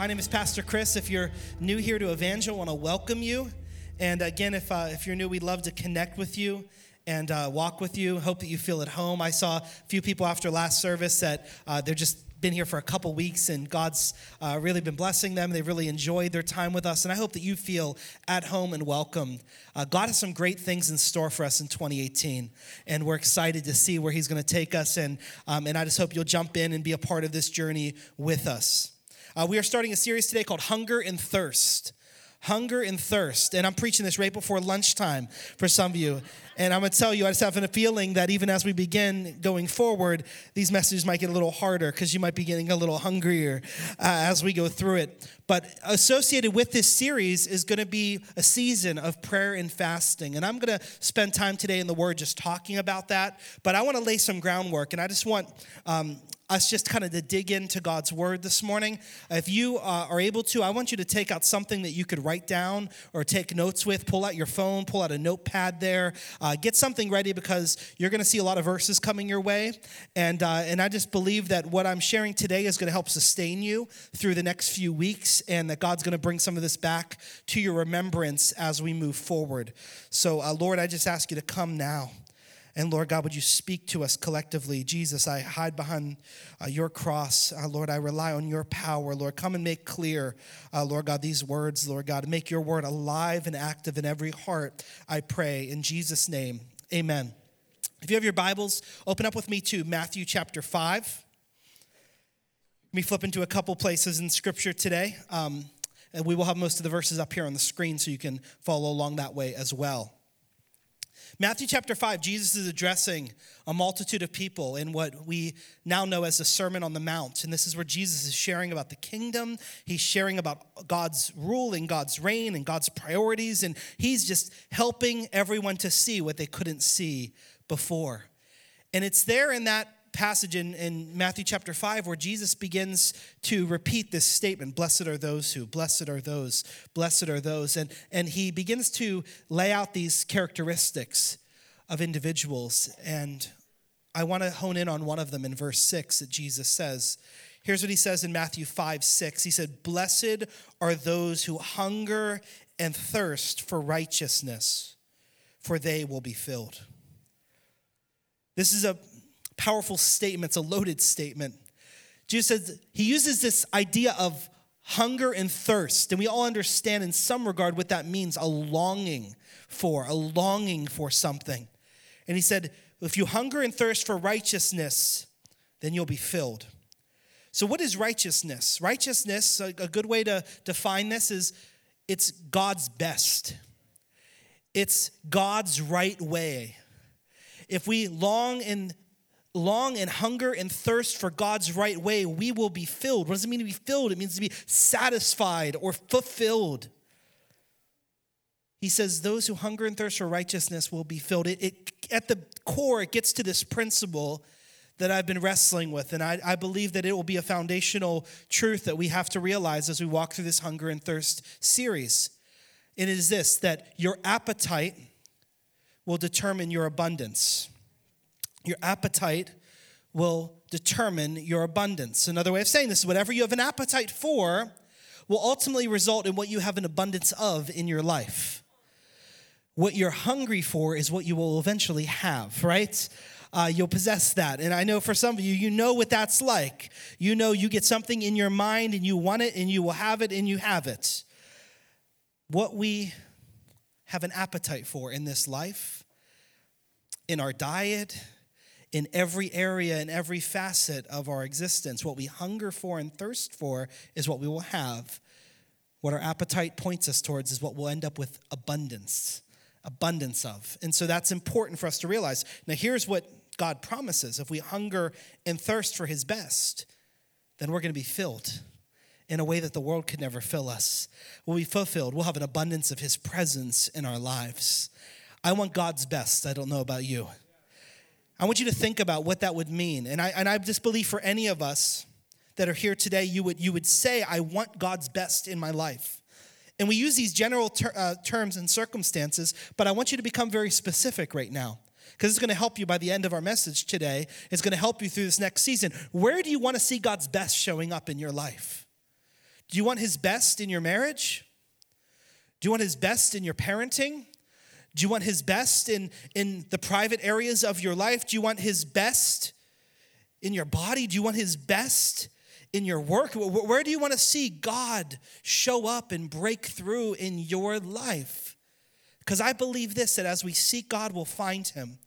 My name is Pastor Chris. If you're new here to Evangel, I want to welcome you. And again, if, uh, if you're new, we'd love to connect with you and uh, walk with you. Hope that you feel at home. I saw a few people after last service that uh, they're just been here for a couple weeks and God's uh, really been blessing them. They've really enjoyed their time with us. And I hope that you feel at home and welcome. Uh, God has some great things in store for us in 2018. And we're excited to see where He's going to take us. And, um, and I just hope you'll jump in and be a part of this journey with us. Uh, we are starting a series today called Hunger and Thirst. Hunger and thirst. And I'm preaching this right before lunchtime for some of you. And I'm going to tell you, I just have a feeling that even as we begin going forward, these messages might get a little harder because you might be getting a little hungrier uh, as we go through it. But associated with this series is going to be a season of prayer and fasting. And I'm going to spend time today in the Word just talking about that. But I want to lay some groundwork. And I just want um, us just kind of to dig into God's word this morning. If you uh, are able to, I want you to take out something that you could write down or take notes with. Pull out your phone, pull out a notepad there. Uh, get something ready because you're going to see a lot of verses coming your way. And, uh, and I just believe that what I'm sharing today is going to help sustain you through the next few weeks and that God's going to bring some of this back to your remembrance as we move forward. So, uh, Lord, I just ask you to come now. And Lord God, would you speak to us collectively? Jesus, I hide behind uh, your cross. Uh, Lord, I rely on your power. Lord, come and make clear, uh, Lord God, these words, Lord God. Make your word alive and active in every heart, I pray. In Jesus' name, amen. If you have your Bibles, open up with me to Matthew chapter 5. Let me flip into a couple places in Scripture today. Um, and we will have most of the verses up here on the screen so you can follow along that way as well. Matthew chapter 5, Jesus is addressing a multitude of people in what we now know as the Sermon on the Mount. And this is where Jesus is sharing about the kingdom. He's sharing about God's rule and God's reign and God's priorities. And he's just helping everyone to see what they couldn't see before. And it's there in that passage in, in Matthew chapter 5 where Jesus begins to repeat this statement Blessed are those who, blessed are those, blessed are those. And, and he begins to lay out these characteristics of individuals. And I want to hone in on one of them in verse 6 that Jesus says. Here's what he says in Matthew 5 6. He said, Blessed are those who hunger and thirst for righteousness, for they will be filled. This is a powerful statement, it's a loaded statement. Jesus says he uses this idea of hunger and thirst, and we all understand in some regard what that means a longing for, a longing for something. And he said, if you hunger and thirst for righteousness, then you'll be filled. So, what is righteousness? Righteousness, a good way to define this is it's God's best, it's God's right way. If we long and long and hunger and thirst for God's right way, we will be filled. What does it mean to be filled? It means to be satisfied or fulfilled. He says, Those who hunger and thirst for righteousness will be filled. It, it at the core, it gets to this principle that I've been wrestling with. And I, I believe that it will be a foundational truth that we have to realize as we walk through this hunger and thirst series. It is this that your appetite will determine your abundance. Your appetite will determine your abundance. Another way of saying this is whatever you have an appetite for will ultimately result in what you have an abundance of in your life. What you're hungry for is what you will eventually have, right? Uh, you'll possess that. And I know for some of you, you know what that's like. You know you get something in your mind and you want it and you will have it and you have it. What we have an appetite for in this life, in our diet, in every area, in every facet of our existence. What we hunger for and thirst for is what we will have. What our appetite points us towards is what we'll end up with abundance, abundance of. And so that's important for us to realize. Now, here's what God promises if we hunger and thirst for His best, then we're going to be filled in a way that the world could never fill us. We'll be fulfilled. We'll have an abundance of His presence in our lives. I want God's best. I don't know about you. I want you to think about what that would mean. And I, and I just believe for any of us that are here today, you would, you would say, I want God's best in my life. And we use these general ter- uh, terms and circumstances, but I want you to become very specific right now because it's going to help you by the end of our message today. It's going to help you through this next season. Where do you want to see God's best showing up in your life? Do you want his best in your marriage? Do you want his best in your parenting? Do you want his best in, in the private areas of your life? Do you want his best in your body? Do you want his best in your work? Where do you want to see God show up and break through in your life? Because I believe this that as we seek God, we'll find him.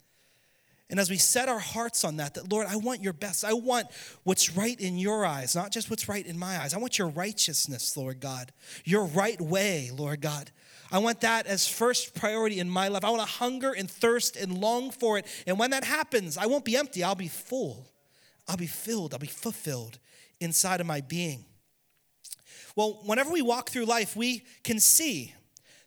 And as we set our hearts on that, that Lord, I want your best. I want what's right in your eyes, not just what's right in my eyes. I want your righteousness, Lord God, your right way, Lord God. I want that as first priority in my life. I want to hunger and thirst and long for it. And when that happens, I won't be empty, I'll be full. I'll be filled, I'll be fulfilled inside of my being. Well, whenever we walk through life, we can see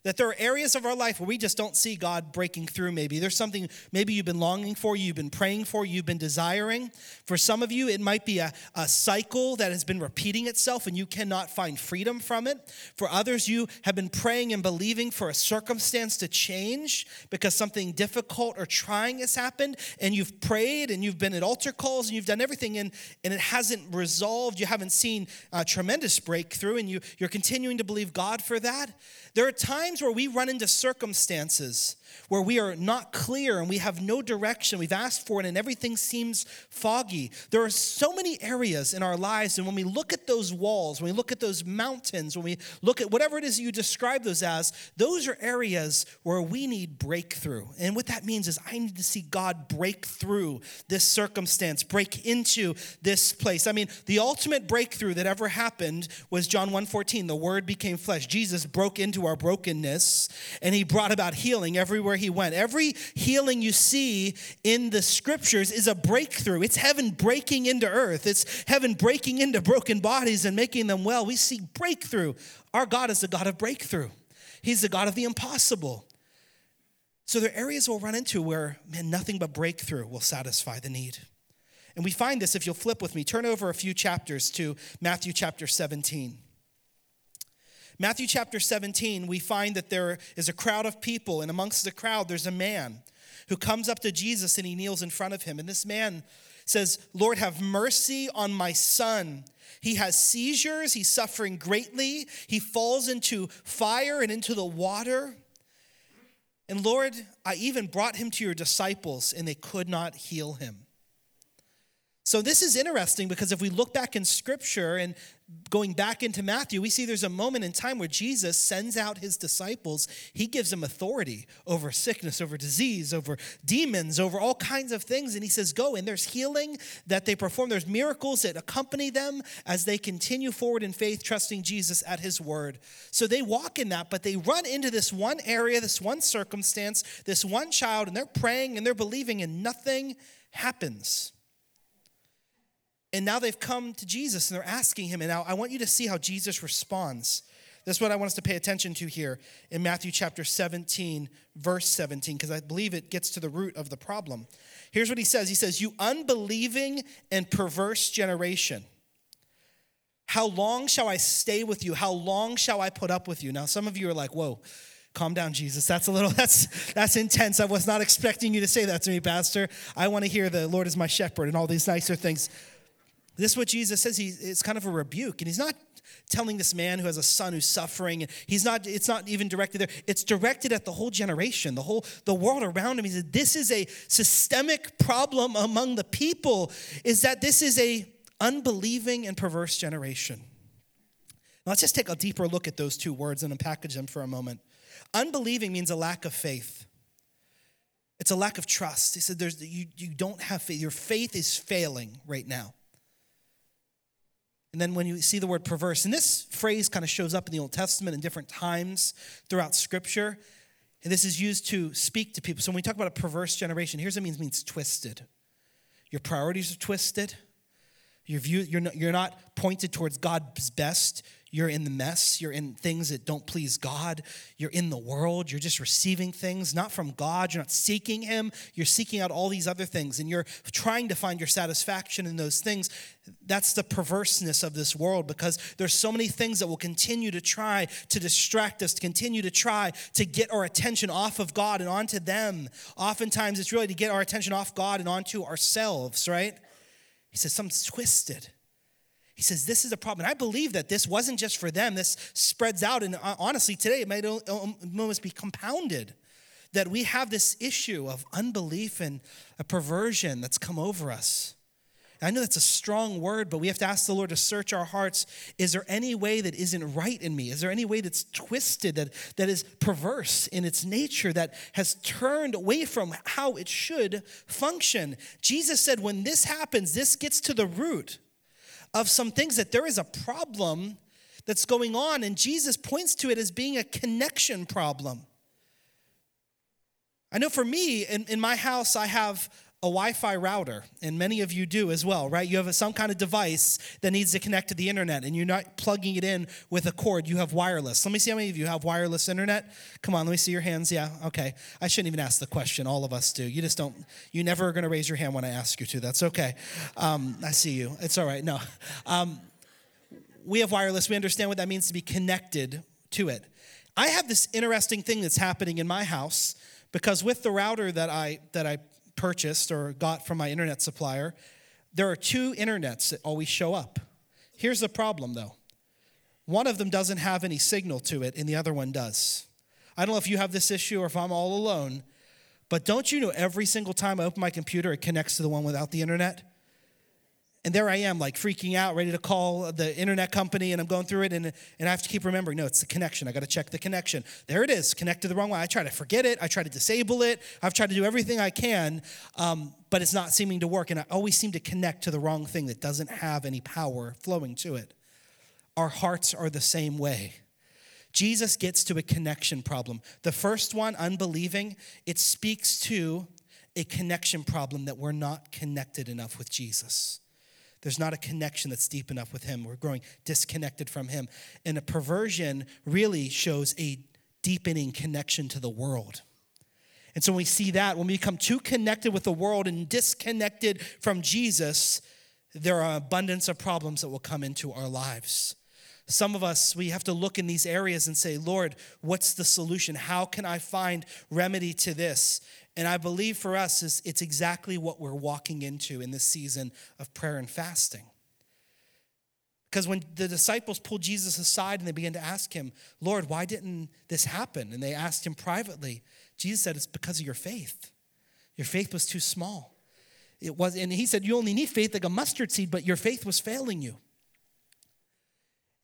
that there are areas of our life where we just don't see God breaking through, maybe. There's something maybe you've been longing for, you've been praying for, you've been desiring. For some of you, it might be a, a cycle that has been repeating itself and you cannot find freedom from it. For others, you have been praying and believing for a circumstance to change because something difficult or trying has happened, and you've prayed and you've been at altar calls and you've done everything, and, and it hasn't resolved. You haven't seen a tremendous breakthrough, and you, you're continuing to believe God for that. There are times where we run into circumstances where we are not clear and we have no direction. We've asked for it and everything seems foggy. There are so many areas in our lives, and when we look at those walls, when we look at those mountains, when we look at whatever it is you describe those as, those are areas where we need breakthrough. And what that means is I need to see God break through this circumstance, break into this place. I mean, the ultimate breakthrough that ever happened was John 1:14. The word became flesh. Jesus broke into our brokenness and he brought about healing everywhere he went. Every healing you see in the scriptures is a breakthrough. It's heaven breaking into earth, it's heaven breaking into broken bodies and making them well. We see breakthrough. Our God is the God of breakthrough, He's the God of the impossible. So there are areas we'll run into where, man, nothing but breakthrough will satisfy the need. And we find this if you'll flip with me, turn over a few chapters to Matthew chapter 17. Matthew chapter 17, we find that there is a crowd of people, and amongst the crowd, there's a man who comes up to Jesus and he kneels in front of him. And this man says, Lord, have mercy on my son. He has seizures, he's suffering greatly, he falls into fire and into the water. And Lord, I even brought him to your disciples, and they could not heal him. So, this is interesting because if we look back in scripture and going back into Matthew, we see there's a moment in time where Jesus sends out his disciples. He gives them authority over sickness, over disease, over demons, over all kinds of things. And he says, Go. And there's healing that they perform, there's miracles that accompany them as they continue forward in faith, trusting Jesus at his word. So they walk in that, but they run into this one area, this one circumstance, this one child, and they're praying and they're believing, and nothing happens. And now they've come to Jesus and they're asking him. And now I want you to see how Jesus responds. That's what I want us to pay attention to here in Matthew chapter 17, verse 17, because I believe it gets to the root of the problem. Here's what he says He says, You unbelieving and perverse generation. How long shall I stay with you? How long shall I put up with you? Now, some of you are like, Whoa, calm down jesus that's a little that's that's intense i was not expecting you to say that to me pastor i want to hear the lord is my shepherd and all these nicer things this is what Jesus says. He, it's kind of a rebuke. And he's not telling this man who has a son who's suffering. He's not, it's not even directed there. It's directed at the whole generation, the whole, the world around him. He said, this is a systemic problem among the people, is that this is a unbelieving and perverse generation. Now let's just take a deeper look at those two words and unpackage them for a moment. Unbelieving means a lack of faith. It's a lack of trust. He said, There's, you, you don't have faith. Your faith is failing right now. And then when you see the word perverse, and this phrase kind of shows up in the Old Testament in different times throughout Scripture. And this is used to speak to people. So when we talk about a perverse generation, here's what it means: it means twisted. Your priorities are twisted. Your view, you're not, you're not pointed towards God's best. You're in the mess. You're in things that don't please God. You're in the world. You're just receiving things not from God. You're not seeking Him. You're seeking out all these other things and you're trying to find your satisfaction in those things. That's the perverseness of this world because there's so many things that will continue to try to distract us, to continue to try to get our attention off of God and onto them. Oftentimes, it's really to get our attention off God and onto ourselves, right? He says, something's twisted. He says, This is a problem. And I believe that this wasn't just for them, this spreads out. And uh, honestly, today it might almost be compounded that we have this issue of unbelief and a perversion that's come over us. I know that's a strong word, but we have to ask the Lord to search our hearts. Is there any way that isn't right in me? Is there any way that's twisted, that, that is perverse in its nature, that has turned away from how it should function? Jesus said, when this happens, this gets to the root of some things that there is a problem that's going on, and Jesus points to it as being a connection problem. I know for me, in, in my house, I have a Wi Fi router, and many of you do as well, right? You have some kind of device that needs to connect to the internet, and you're not plugging it in with a cord, you have wireless. Let me see how many of you have wireless internet. Come on, let me see your hands. Yeah, okay. I shouldn't even ask the question. All of us do. You just don't, you never are going to raise your hand when I ask you to. That's okay. Um, I see you. It's all right. No. Um, we have wireless, we understand what that means to be connected to it. I have this interesting thing that's happening in my house because with the router that I that I purchased or got from my internet supplier, there are two internets that always show up. Here's the problem though one of them doesn't have any signal to it, and the other one does. I don't know if you have this issue or if I'm all alone, but don't you know every single time I open my computer, it connects to the one without the internet? And there I am, like freaking out, ready to call the internet company, and I'm going through it, and, and I have to keep remembering no, it's the connection. I got to check the connection. There it is, connected the wrong way. I try to forget it, I try to disable it, I've tried to do everything I can, um, but it's not seeming to work. And I always seem to connect to the wrong thing that doesn't have any power flowing to it. Our hearts are the same way. Jesus gets to a connection problem. The first one, unbelieving, it speaks to a connection problem that we're not connected enough with Jesus. There's not a connection that's deep enough with Him. We're growing disconnected from Him. And a perversion really shows a deepening connection to the world. And so when we see that, when we become too connected with the world and disconnected from Jesus, there are abundance of problems that will come into our lives. Some of us, we have to look in these areas and say, Lord, what's the solution? How can I find remedy to this? And I believe for us, it's exactly what we're walking into in this season of prayer and fasting. Because when the disciples pulled Jesus aside and they began to ask him, Lord, why didn't this happen? And they asked him privately, Jesus said, It's because of your faith. Your faith was too small. It was, and he said, You only need faith like a mustard seed, but your faith was failing you.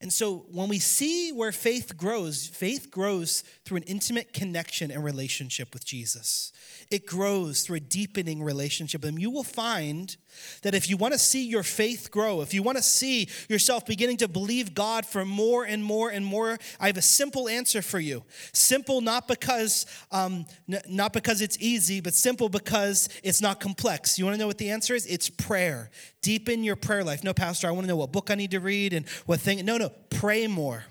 And so when we see where faith grows, faith grows through an intimate connection and relationship with Jesus. It grows through a deepening relationship And You will find that if you want to see your faith grow, if you want to see yourself beginning to believe God for more and more and more, I have a simple answer for you. Simple not because um, n- not because it's easy, but simple because it's not complex. You want to know what the answer is? It's prayer. Deepen your prayer life. No, pastor, I want to know what book I need to read and what thing. No, no, pray more.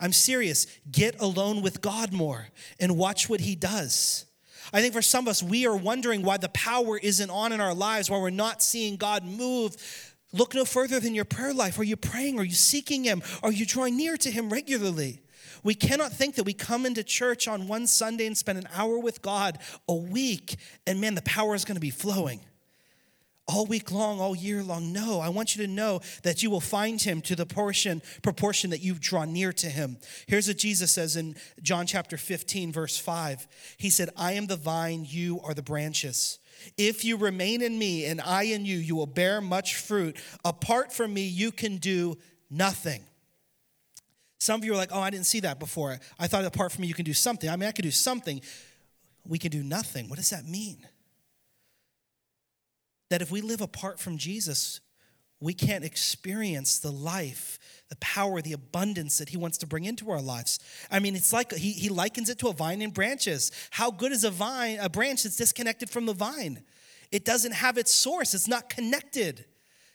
I'm serious. Get alone with God more and watch what He does. I think for some of us, we are wondering why the power isn't on in our lives, why we're not seeing God move. Look no further than your prayer life. Are you praying? Are you seeking Him? Are you drawing near to Him regularly? We cannot think that we come into church on one Sunday and spend an hour with God a week, and man, the power is going to be flowing all week long, all year long. No, I want you to know that you will find him to the portion, proportion that you've drawn near to him. Here's what Jesus says in John chapter 15, verse 5. He said, I am the vine, you are the branches. If you remain in me and I in you, you will bear much fruit. Apart from me, you can do nothing. Some of you are like, oh, I didn't see that before. I thought apart from me, you can do something. I mean, I could do something. We can do nothing. What does that mean? That if we live apart from Jesus, we can't experience the life, the power, the abundance that he wants to bring into our lives. I mean, it's like he, he likens it to a vine and branches. How good is a vine, a branch that's disconnected from the vine? It doesn't have its source, it's not connected.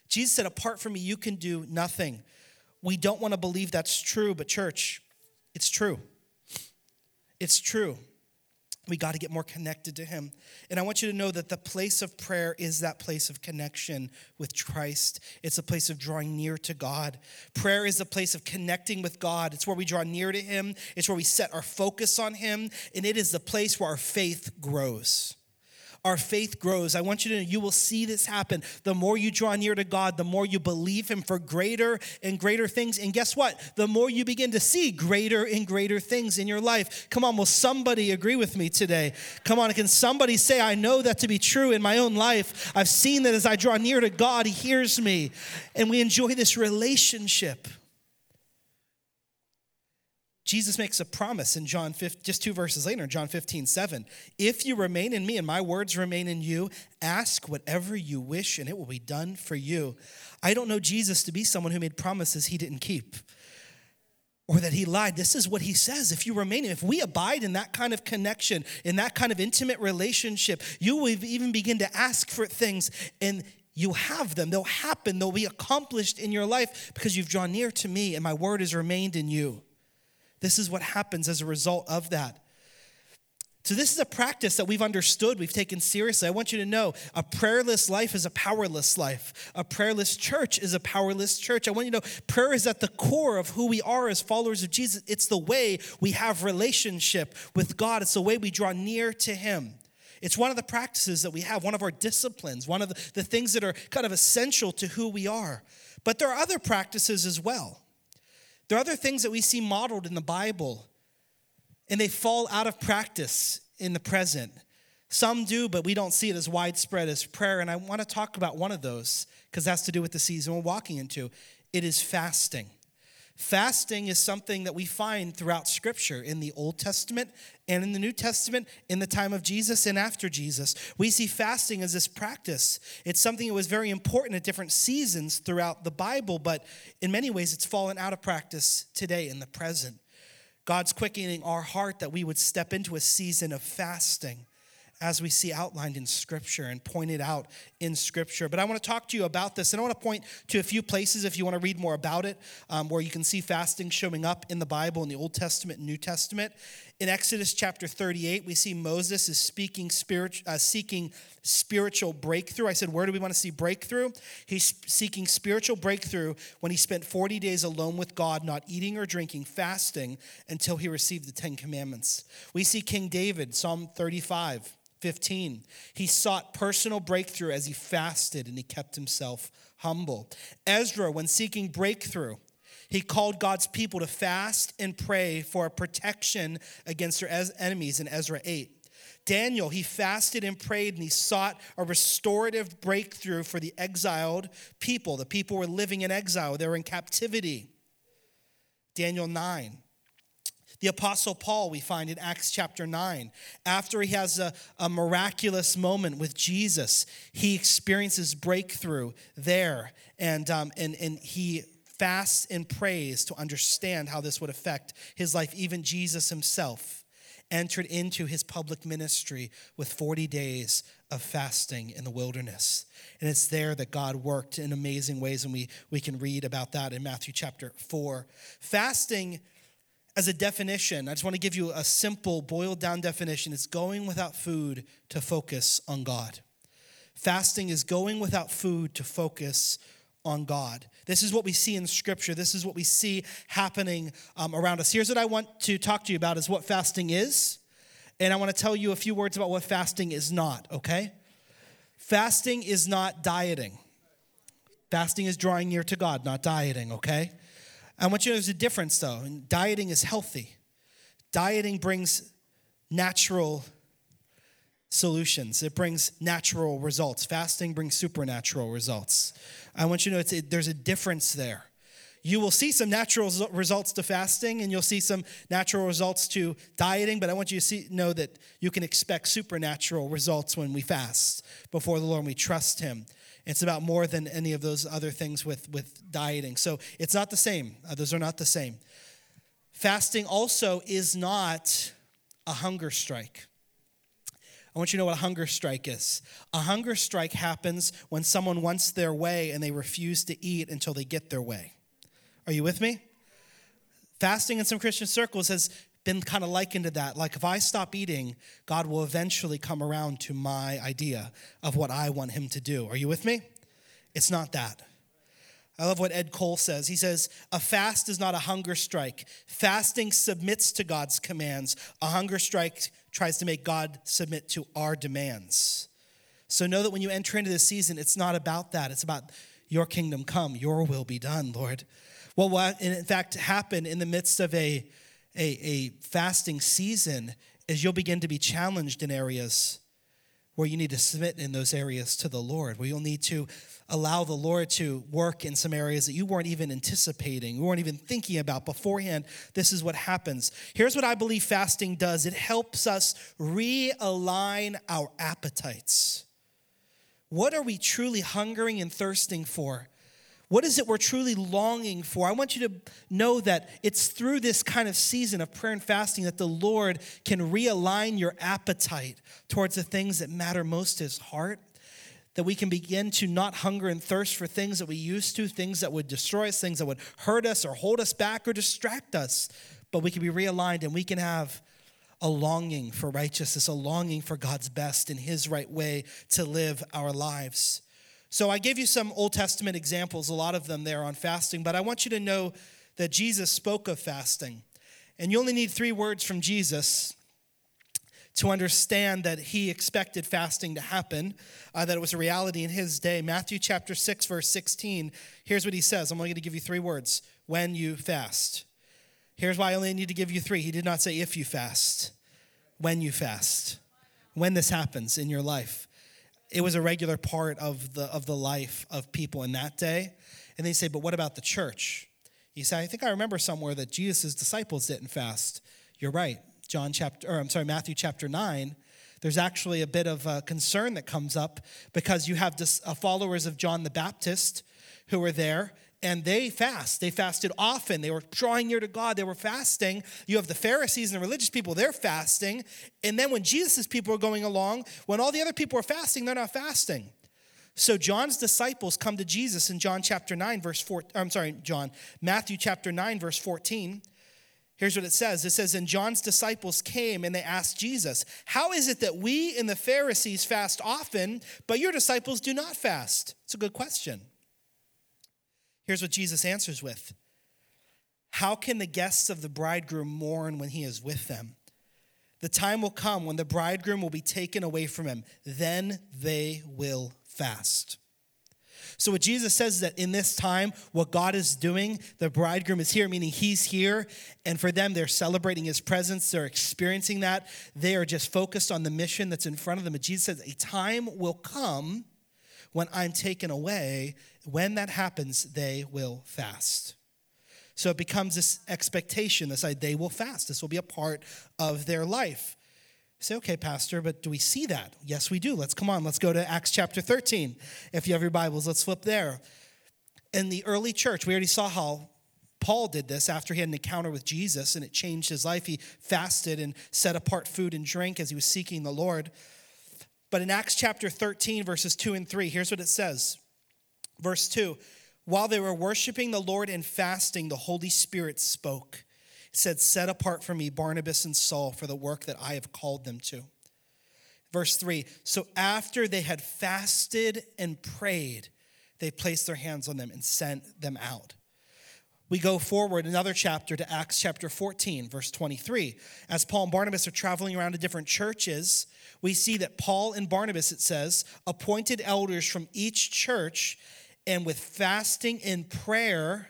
Jesus said, Apart from me, you can do nothing. We don't want to believe that's true, but church, it's true. It's true. We got to get more connected to Him. And I want you to know that the place of prayer is that place of connection with Christ. It's a place of drawing near to God. Prayer is a place of connecting with God. It's where we draw near to Him, it's where we set our focus on Him, and it is the place where our faith grows. Our faith grows. I want you to know you will see this happen. The more you draw near to God, the more you believe Him for greater and greater things. And guess what? The more you begin to see greater and greater things in your life. Come on, will somebody agree with me today? Come on, can somebody say, I know that to be true in my own life? I've seen that as I draw near to God, He hears me. And we enjoy this relationship. Jesus makes a promise in John 15, just two verses later, in John 15, 7. If you remain in me and my words remain in you, ask whatever you wish and it will be done for you. I don't know Jesus to be someone who made promises he didn't keep or that he lied. This is what he says. If you remain, if we abide in that kind of connection, in that kind of intimate relationship, you will even begin to ask for things and you have them. They'll happen, they'll be accomplished in your life because you've drawn near to me and my word has remained in you. This is what happens as a result of that. So, this is a practice that we've understood, we've taken seriously. I want you to know a prayerless life is a powerless life. A prayerless church is a powerless church. I want you to know prayer is at the core of who we are as followers of Jesus. It's the way we have relationship with God, it's the way we draw near to Him. It's one of the practices that we have, one of our disciplines, one of the, things that are kind of essential to who we are. But there are other practices as well. There are other things that we see modeled in the Bible, and they fall out of practice in the present. Some do, but we don't see it as widespread as prayer. And I want to talk about one of those because that's to do with the season we're walking into. It is fasting. Fasting is something that we find throughout Scripture in the Old Testament and in the New Testament, in the time of Jesus and after Jesus. We see fasting as this practice. It's something that was very important at different seasons throughout the Bible, but in many ways it's fallen out of practice today in the present. God's quickening our heart that we would step into a season of fasting as we see outlined in Scripture and pointed out in Scripture. But I want to talk to you about this, and I want to point to a few places if you want to read more about it, um, where you can see fasting showing up in the Bible in the Old Testament and New Testament. In Exodus chapter 38, we see Moses is speaking spirit, uh, seeking spiritual breakthrough. I said, where do we want to see breakthrough? He's seeking spiritual breakthrough when he spent 40 days alone with God, not eating or drinking, fasting until he received the Ten Commandments. We see King David, Psalm 35. 15. He sought personal breakthrough as he fasted and he kept himself humble. Ezra, when seeking breakthrough, he called God's people to fast and pray for protection against their enemies in Ezra 8. Daniel, he fasted and prayed and he sought a restorative breakthrough for the exiled people. The people were living in exile, they were in captivity. Daniel 9. The Apostle Paul, we find in Acts chapter 9, after he has a, a miraculous moment with Jesus, he experiences breakthrough there and, um, and, and he fasts and prays to understand how this would affect his life. Even Jesus himself entered into his public ministry with 40 days of fasting in the wilderness. And it's there that God worked in amazing ways, and we, we can read about that in Matthew chapter 4. Fasting as a definition, I just want to give you a simple, boiled down definition. It's going without food to focus on God. Fasting is going without food to focus on God. This is what we see in Scripture. This is what we see happening um, around us. Here's what I want to talk to you about: is what fasting is, and I want to tell you a few words about what fasting is not. Okay, fasting is not dieting. Fasting is drawing near to God, not dieting. Okay. I want you to know there's a difference though. And dieting is healthy. Dieting brings natural solutions. It brings natural results. Fasting brings supernatural results. I want you to know it, there's a difference there. You will see some natural results to fasting and you'll see some natural results to dieting, but I want you to see, know that you can expect supernatural results when we fast before the Lord and we trust Him. It's about more than any of those other things with, with dieting. So it's not the same. Uh, those are not the same. Fasting also is not a hunger strike. I want you to know what a hunger strike is. A hunger strike happens when someone wants their way and they refuse to eat until they get their way. Are you with me? Fasting in some Christian circles has been kind of likened to that. Like, if I stop eating, God will eventually come around to my idea of what I want Him to do. Are you with me? It's not that. I love what Ed Cole says. He says, A fast is not a hunger strike. Fasting submits to God's commands. A hunger strike tries to make God submit to our demands. So know that when you enter into this season, it's not about that. It's about your kingdom come, your will be done, Lord. What in fact happened in the midst of a, a, a fasting season is you'll begin to be challenged in areas where you need to submit in those areas to the Lord, where you'll need to allow the Lord to work in some areas that you weren't even anticipating, you weren't even thinking about beforehand. This is what happens. Here's what I believe fasting does it helps us realign our appetites. What are we truly hungering and thirsting for? What is it we're truly longing for? I want you to know that it's through this kind of season of prayer and fasting that the Lord can realign your appetite towards the things that matter most to his heart. That we can begin to not hunger and thirst for things that we used to, things that would destroy us, things that would hurt us or hold us back or distract us. But we can be realigned and we can have a longing for righteousness, a longing for God's best in His right way to live our lives. So I gave you some Old Testament examples, a lot of them there on fasting, but I want you to know that Jesus spoke of fasting. And you only need three words from Jesus to understand that he expected fasting to happen, uh, that it was a reality in his day. Matthew chapter 6, verse 16, here's what he says. I'm only going to give you three words when you fast. Here's why I only need to give you three. He did not say if you fast, when you fast, when this happens in your life it was a regular part of the, of the life of people in that day. And they say, but what about the church? You say, I think I remember somewhere that Jesus' disciples didn't fast. You're right. John chapter, or I'm sorry, Matthew chapter 9, there's actually a bit of a concern that comes up because you have this, uh, followers of John the Baptist who were there and they fast. They fasted often. They were drawing near to God. They were fasting. You have the Pharisees and the religious people, they're fasting. And then when Jesus' people are going along, when all the other people are fasting, they're not fasting. So John's disciples come to Jesus in John chapter 9, verse 4. I'm sorry, John, Matthew chapter 9, verse 14. Here's what it says. It says, And John's disciples came and they asked Jesus, How is it that we and the Pharisees fast often, but your disciples do not fast? It's a good question. Here's what Jesus answers with How can the guests of the bridegroom mourn when he is with them? The time will come when the bridegroom will be taken away from him. Then they will fast. So, what Jesus says is that in this time, what God is doing, the bridegroom is here, meaning he's here. And for them, they're celebrating his presence. They're experiencing that. They are just focused on the mission that's in front of them. But Jesus says, a time will come when I'm taken away, when that happens, they will fast. So it becomes this expectation, this idea they will fast. This will be a part of their life. You say, okay, Pastor, but do we see that? Yes, we do. Let's come on, let's go to Acts chapter 13. If you have your Bibles, let's flip there. In the early church, we already saw how Paul did this after he had an encounter with Jesus and it changed his life. He fasted and set apart food and drink as he was seeking the Lord. But in Acts chapter 13, verses 2 and 3, here's what it says. Verse 2 While they were worshiping the Lord and fasting, the Holy Spirit spoke. Said, Set apart for me Barnabas and Saul for the work that I have called them to. Verse 3 So after they had fasted and prayed, they placed their hands on them and sent them out we go forward another chapter to Acts chapter 14, verse 23. As Paul and Barnabas are traveling around to different churches, we see that Paul and Barnabas, it says, appointed elders from each church, and with fasting and prayer,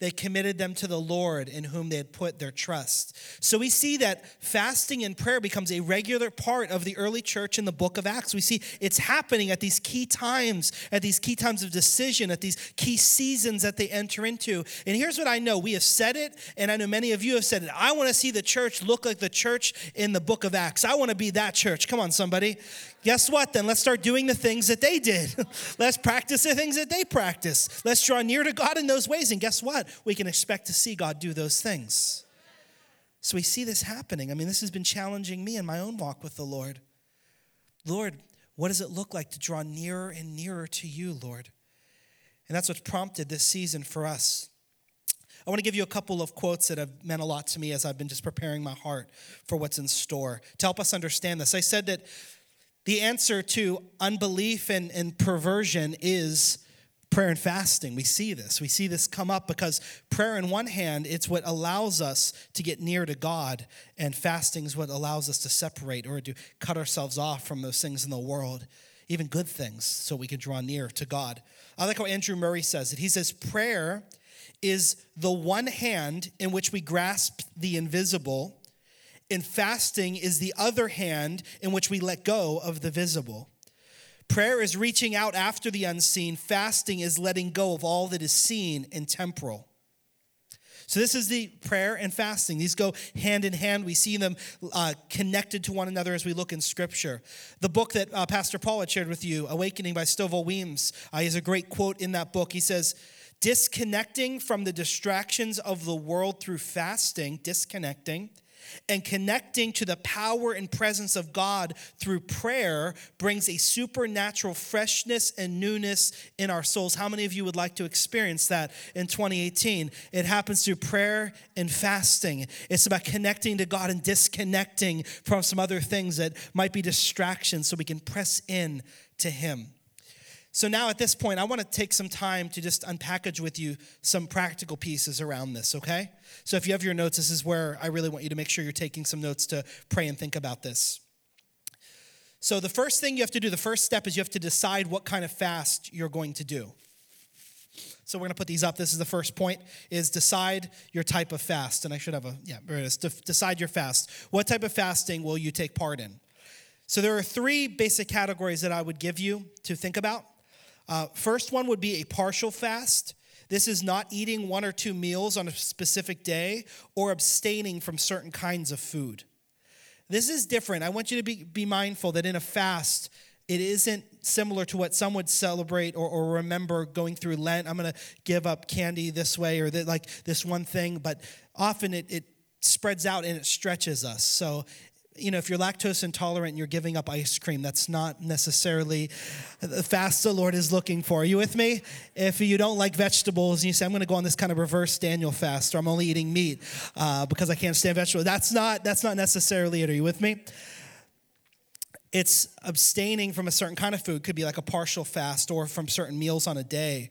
they committed them to the Lord in whom they had put their trust. So we see that fasting and prayer becomes a regular part of the early church in the book of Acts. We see it's happening at these key times, at these key times of decision, at these key seasons that they enter into. And here's what I know we have said it, and I know many of you have said it. I want to see the church look like the church in the book of Acts. I want to be that church. Come on, somebody. Guess what? Then let's start doing the things that they did. let's practice the things that they practiced. Let's draw near to God in those ways. And guess what? We can expect to see God do those things. So we see this happening. I mean, this has been challenging me in my own walk with the Lord. Lord, what does it look like to draw nearer and nearer to you, Lord? And that's what's prompted this season for us. I want to give you a couple of quotes that have meant a lot to me as I've been just preparing my heart for what's in store to help us understand this. I said that the answer to unbelief and, and perversion is prayer and fasting. We see this. We see this come up because prayer, in one hand, it's what allows us to get near to God, and fasting is what allows us to separate or to cut ourselves off from those things in the world. even good things, so we can draw near to God. I like how Andrew Murray says it. He says, Prayer is the one hand in which we grasp the invisible, and fasting is the other hand in which we let go of the visible. Prayer is reaching out after the unseen, fasting is letting go of all that is seen and temporal. So, this is the prayer and fasting. These go hand in hand. We see them uh, connected to one another as we look in Scripture. The book that uh, Pastor Paul had shared with you, Awakening by Stovall Weems, uh, he has a great quote in that book. He says, Disconnecting from the distractions of the world through fasting, disconnecting, and connecting to the power and presence of God through prayer brings a supernatural freshness and newness in our souls. How many of you would like to experience that in 2018? It happens through prayer and fasting. It's about connecting to God and disconnecting from some other things that might be distractions so we can press in to Him. So, now at this point, I want to take some time to just unpackage with you some practical pieces around this, okay? So, if you have your notes, this is where I really want you to make sure you're taking some notes to pray and think about this. So, the first thing you have to do, the first step is you have to decide what kind of fast you're going to do. So we're going to put these up. This is the first point is decide your type of fast. And I should have a, yeah, there it is. decide your fast. What type of fasting will you take part in? So there are three basic categories that I would give you to think about. Uh, first one would be a partial fast. This is not eating one or two meals on a specific day or abstaining from certain kinds of food. This is different. I want you to be, be mindful that in a fast, it isn't similar to what some would celebrate or, or remember going through Lent. I'm going to give up candy this way or that, like this one thing, but often it, it spreads out and it stretches us. So you know, if you're lactose intolerant and you're giving up ice cream, that's not necessarily the fast the Lord is looking for. Are you with me? If you don't like vegetables and you say, I'm going to go on this kind of reverse Daniel fast, or I'm only eating meat uh, because I can't stand vegetables, that's not, that's not necessarily it. Are you with me? It's abstaining from a certain kind of food, could be like a partial fast or from certain meals on a day.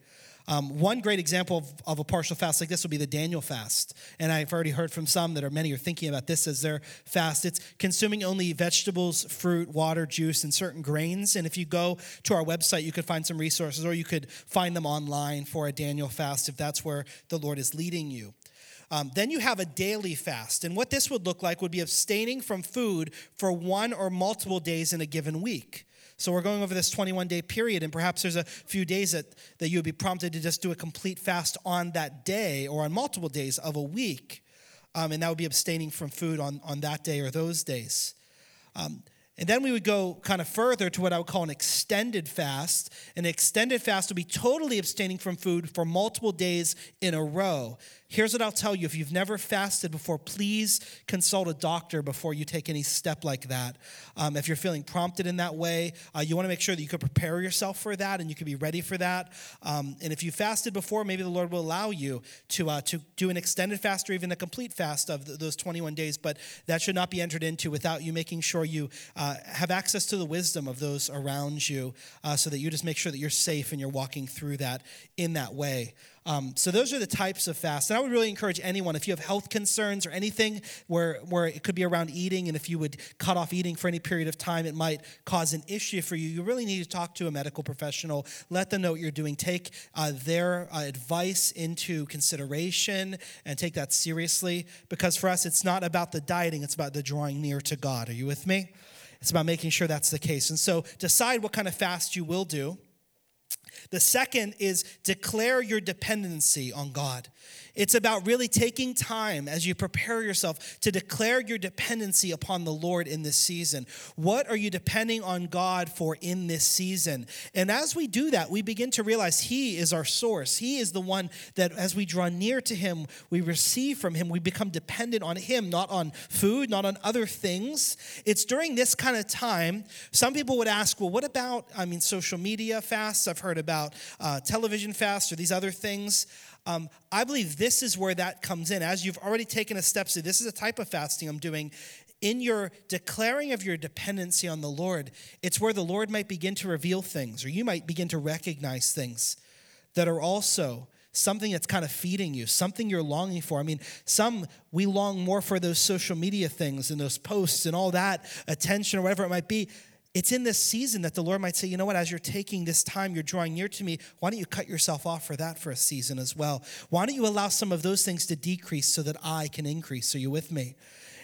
Um, one great example of, of, a partial fast like this would be the Daniel fast. And I've already heard from some that are many are thinking about this as their fast. It's consuming only vegetables, fruit, water, juice, and certain grains. And if you go to our website, you could find some resources or you could find them online for a Daniel fast if that's where the Lord is leading you. Um, then you have a daily fast. And what this would look like would be abstaining from food for one or multiple days in a given week. So we're going over this 21 day period, and perhaps there's a few days that, that you would be prompted to just do a complete fast on that day or on multiple days of a week. Um, and that would be abstaining from food on, on that day or those days. Um, and then we would go kind of further to what I would call an extended fast. An extended fast would be totally abstaining from food for multiple days in a row. Here's what I'll tell you if you've never fasted before, please consult a doctor before you take any step like that. Um, if you're feeling prompted in that way, uh, you want to make sure that you can prepare yourself for that and you can be ready for that. Um, and if you fasted before, maybe the Lord will allow you to, uh, to do an extended fast or even a complete fast of th- those 21 days, but that should not be entered into without you making sure you uh, have access to the wisdom of those around you uh, so that you just make sure that you're safe and you're walking through that in that way. Um, so those are the types of fasts. And I would really encourage anyone, if you have health concerns or anything where, where it could be around eating, and if you would cut off eating for any period of time, it might cause an issue for you. You really need to talk to a medical professional. Let them know what you're doing. Take uh, their uh, advice into consideration and take that seriously. Because for us, it's not about the dieting, it's about the drawing near to God. Are you with me? It's about making sure that's the case. And so decide what kind of fast you will do. The second is declare your dependency on God. It's about really taking time as you prepare yourself to declare your dependency upon the Lord in this season. What are you depending on God for in this season? And as we do that, we begin to realize He is our source. He is the one that, as we draw near to Him, we receive from Him. We become dependent on Him, not on food, not on other things. It's during this kind of time, some people would ask, well, what about, I mean, social media fasts? I've heard about uh, television fasts or these other things. Um, I believe this is where that comes in. As you've already taken a step, so this is a type of fasting I'm doing. In your declaring of your dependency on the Lord, it's where the Lord might begin to reveal things, or you might begin to recognize things that are also something that's kind of feeding you, something you're longing for. I mean, some we long more for those social media things and those posts and all that attention or whatever it might be it's in this season that the Lord might say, you know what, as you're taking this time, you're drawing near to me, why don't you cut yourself off for that for a season as well? Why don't you allow some of those things to decrease so that I can increase? Are you with me?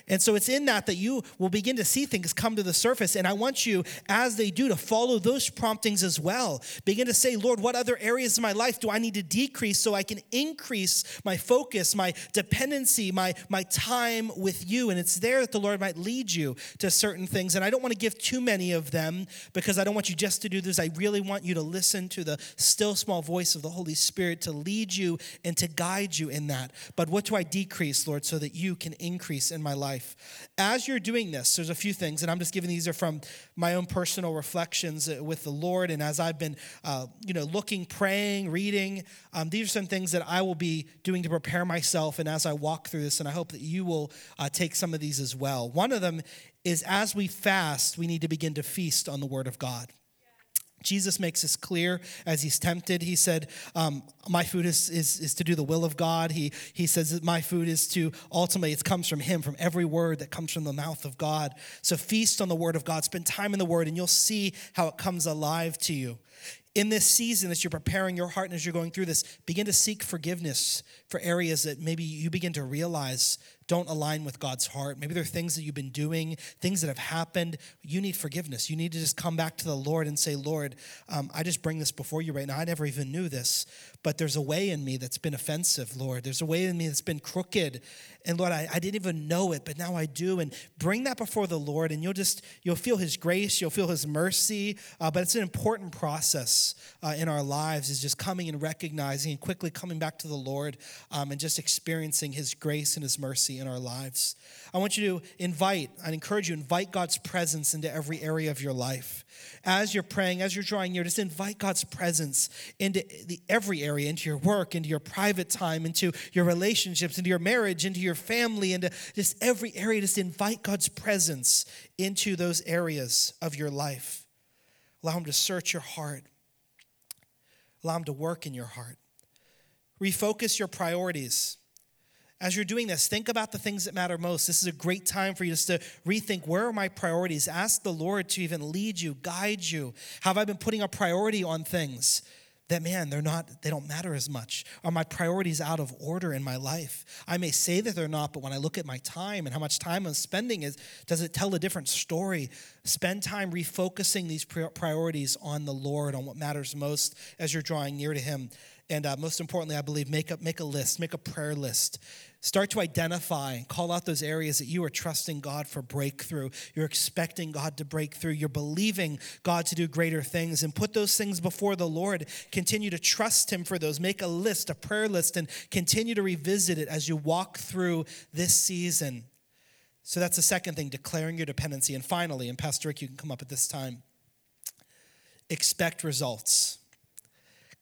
And so it's in that that you will begin to see things come to the surface. And I want you, as they do, to follow those promptings as well. Begin to say, Lord, what other areas of my life do I need to decrease so I can increase my focus, my dependency, my, my time with you? And it's there that the Lord might lead you to certain things. And I don't want to give too many of them because I don't want you just to do this. I really want you to listen to the still small voice of the Holy Spirit to lead you and to guide you in that. But what do I decrease, Lord, so that you can increase in my life? Life. As you're doing this, there's a few things, and I'm just giving these are from my own personal reflections uh, with the Lord. And as I've been, uh, you know, looking, praying, reading, um, these are some things that I will be doing to prepare myself. And as I walk through this, and I hope that you will uh, take some of these as well. One of them is as we fast, we need to begin to feast on the Word of God. Jesus makes this clear as he's tempted. He said, um, My food is, is, is to do the will of God. He, he says that my food is to ultimately, it comes from him, from every word that comes from the mouth of God. So feast on the word of God, spend time in the word, and you'll see how it comes alive to you. In this season, as you're preparing your heart and as you're going through this, begin to seek forgiveness for areas that maybe you begin to realize don't align with God's heart. Maybe there are things that you've been doing, things that have happened. You need forgiveness. You need to just come back to the Lord and say, Lord, um, I just bring this before you right now. I never even knew this, but there's a way in me that's been offensive, Lord. There's a way in me that's been crooked. And Lord, I, I didn't even know it, but now I do. And bring that before the Lord, and you'll just, you'll feel his grace, you'll feel his mercy. Uh, but it's an important process uh, in our lives is just coming and recognizing and quickly coming back to the Lord um, and just experiencing his grace and his mercy in our lives. I want you to invite, I encourage you, invite God's presence into every area of your life. As you're praying, as you're drawing near, just invite God's presence into the, every area, into your work, into your private time, into your relationships, into your marriage, into your family, into just every area. Just invite God's presence into those areas of your life. Allow Him to search your heart, allow Him to work in your heart. Refocus your priorities as you're doing this, think about the things that matter most. This is a great time for you just to rethink where are my priorities? Ask the Lord to even lead you, guide you. Have I been putting a priority on things that, man, they're not, they don't matter as much? Are my priorities out of order in my life? I may say that they're not, but when I look at my time and how much time I'm spending, is, does it tell a different story? Spend time refocusing these priorities on the Lord, on what matters most as you're drawing near to Him. And uh, most importantly, I believe, make a, make a list, make a prayer list. Start to identify call out those areas that you are trusting God for breakthrough. You're expecting God to break through. You're believing God to do greater things and put those things before the Lord. Continue to trust Him for those. Make a list, a prayer list, and continue to revisit it as you walk through this season. So that's the second thing, declaring your dependency. And finally, and Pastor Rick, you can come up at this time, expect results.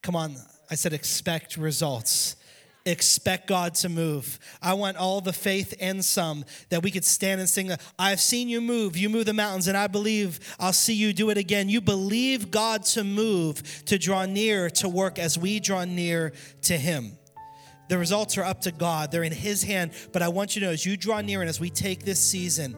Come on, I said expect results expect God to move. I want all the faith and some that we could stand and sing, I've seen you move. You move the mountains, and I believe I'll see you do it again. You believe God to move, to draw near, to work as we draw near to Him. The results are up to God, they're in His hand. But I want you to know as you draw near and as we take this season,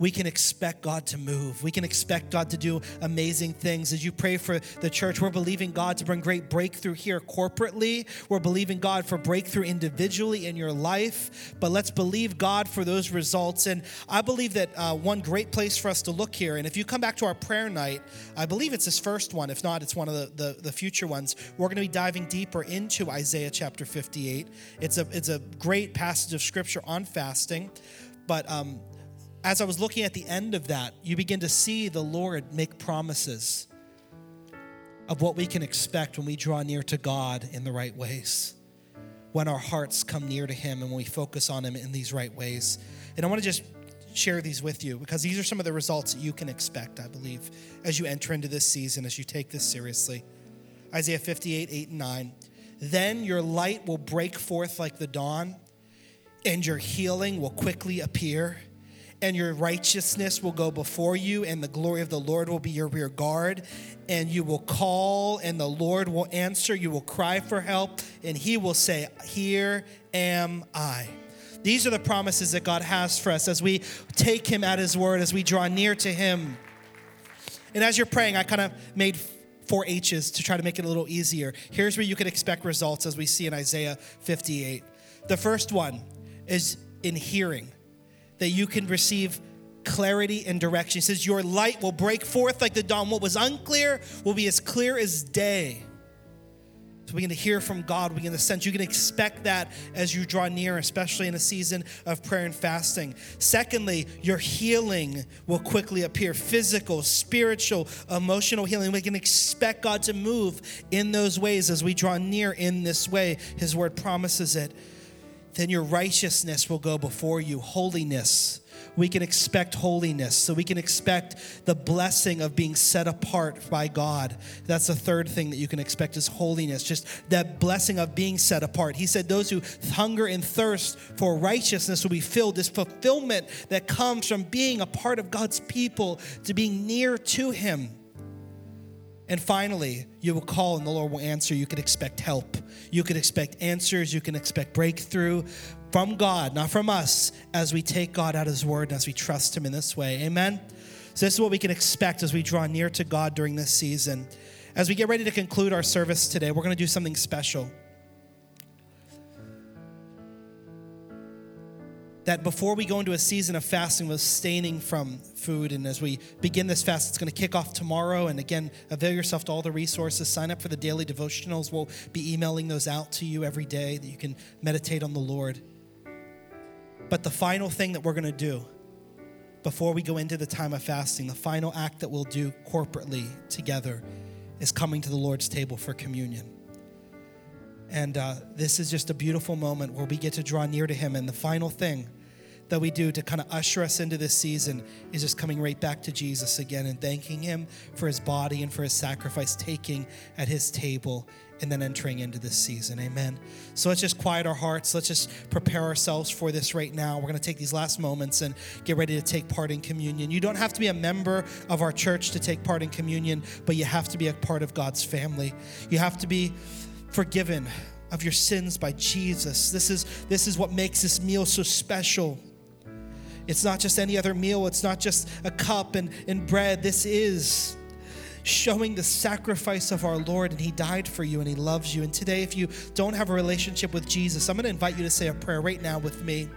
we can expect God to move. We can expect God to do amazing things. As you pray for the church, we're believing God to bring great breakthrough here corporately. We're believing God for breakthrough individually in your life. But let's believe God for those results. And I believe that uh, one great place for us to look here, and if you come back to our prayer night, I believe it's this first one. If not, it's one of the, the, the future ones. We're going to be diving deeper into Isaiah chapter 58. It's a, it's a great passage of scripture on fasting. But um, as I was looking at the end of that, you begin to see the Lord make promises of what we can expect when we draw near to God in the right ways, when our hearts come near to Him and when we focus on Him in these right ways. And I want to just share these with you because these are some of the results that you can expect, I believe, as you enter into this season, as you take this seriously. Isaiah 58, 8 and 9. Then your light will break forth like the dawn, and your healing will quickly appear and your righteousness will go before you, and the glory of the Lord will be your rear guard. And you will call, and the Lord will answer. You will cry for help, and He will say, Here am I. These are the promises that God has for us as we take Him at His word, as we draw near to Him. And as you're praying, I kind of made four H's to try to make it a little easier. Here's where you can expect results as we see in Isaiah 58. The first one is in hearing, that you can receive clarity and direction. He says, Your light will break forth like the dawn. What was unclear will be as clear as day. So we begin to hear from God. We begin to sense. You can expect that as you draw near, especially in a season of prayer and fasting. Secondly, your healing will quickly appear physical, spiritual, emotional healing. We can expect God to move in those ways as we draw near in this way. His word promises it. Then your righteousness will go before you, holiness we can expect holiness. So we can expect the blessing of being set apart by God. That's the third thing that you can expect is holiness, just that blessing of being set apart. He said, Those who hunger and thirst for righteousness will be filled. This fulfillment that comes from being a part of God's people to being near to Him. And finally, you will call and the Lord will answer. You can expect help. You can expect answers. You can expect breakthrough from God, not from us, as we take God at His word and as we trust Him in this way. Amen? So, this is what we can expect as we draw near to God during this season. As we get ready to conclude our service today, we're going to do something special. That before we go into a season of fasting, of abstaining from food, and as we begin this fast, it's going to kick off tomorrow. And again, avail yourself to all the resources. Sign up for the daily devotionals. We'll be emailing those out to you every day that you can meditate on the Lord. But the final thing that we're going to do before we go into the time of fasting, the final act that we'll do corporately together is coming to the Lord's table for communion. And uh, this is just a beautiful moment where we get to draw near to Him. And the final thing that we do to kind of usher us into this season is just coming right back to Jesus again and thanking Him for His body and for His sacrifice, taking at His table and then entering into this season. Amen. So let's just quiet our hearts. Let's just prepare ourselves for this right now. We're going to take these last moments and get ready to take part in communion. You don't have to be a member of our church to take part in communion, but you have to be a part of God's family. You have to be forgiven of your sins by Jesus. This is, this is what makes this meal so special. It's not just any other meal, it's not just a cup and, and bread. This is showing the sacrifice of our Lord, and He died for you and He loves you. And today, if you don't have a relationship with Jesus, I'm going to invite you to say a prayer right now with me.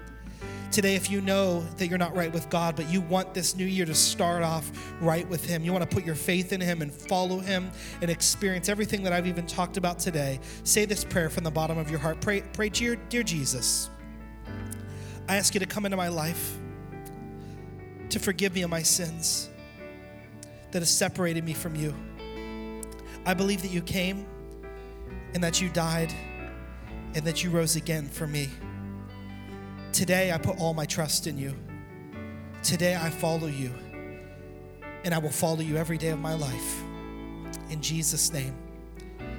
Today, if you know that you're not right with God, but you want this new year to start off right with Him, you want to put your faith in Him and follow Him and experience everything that I've even talked about today, say this prayer from the bottom of your heart. Pray, pray dear, dear Jesus, I ask you to come into my life, to forgive me of my sins that has separated me from you. I believe that you came and that you died and that you rose again for me. Today, I put all my trust in you. Today, I follow you. And I will follow you every day of my life. In Jesus' name,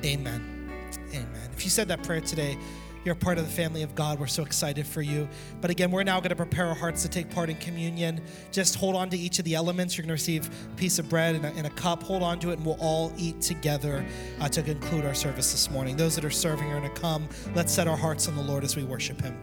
amen. Amen. If you said that prayer today, you're part of the family of God. We're so excited for you. But again, we're now going to prepare our hearts to take part in communion. Just hold on to each of the elements. You're going to receive a piece of bread and a, and a cup. Hold on to it, and we'll all eat together uh, to conclude our service this morning. Those that are serving are going to come. Let's set our hearts on the Lord as we worship Him.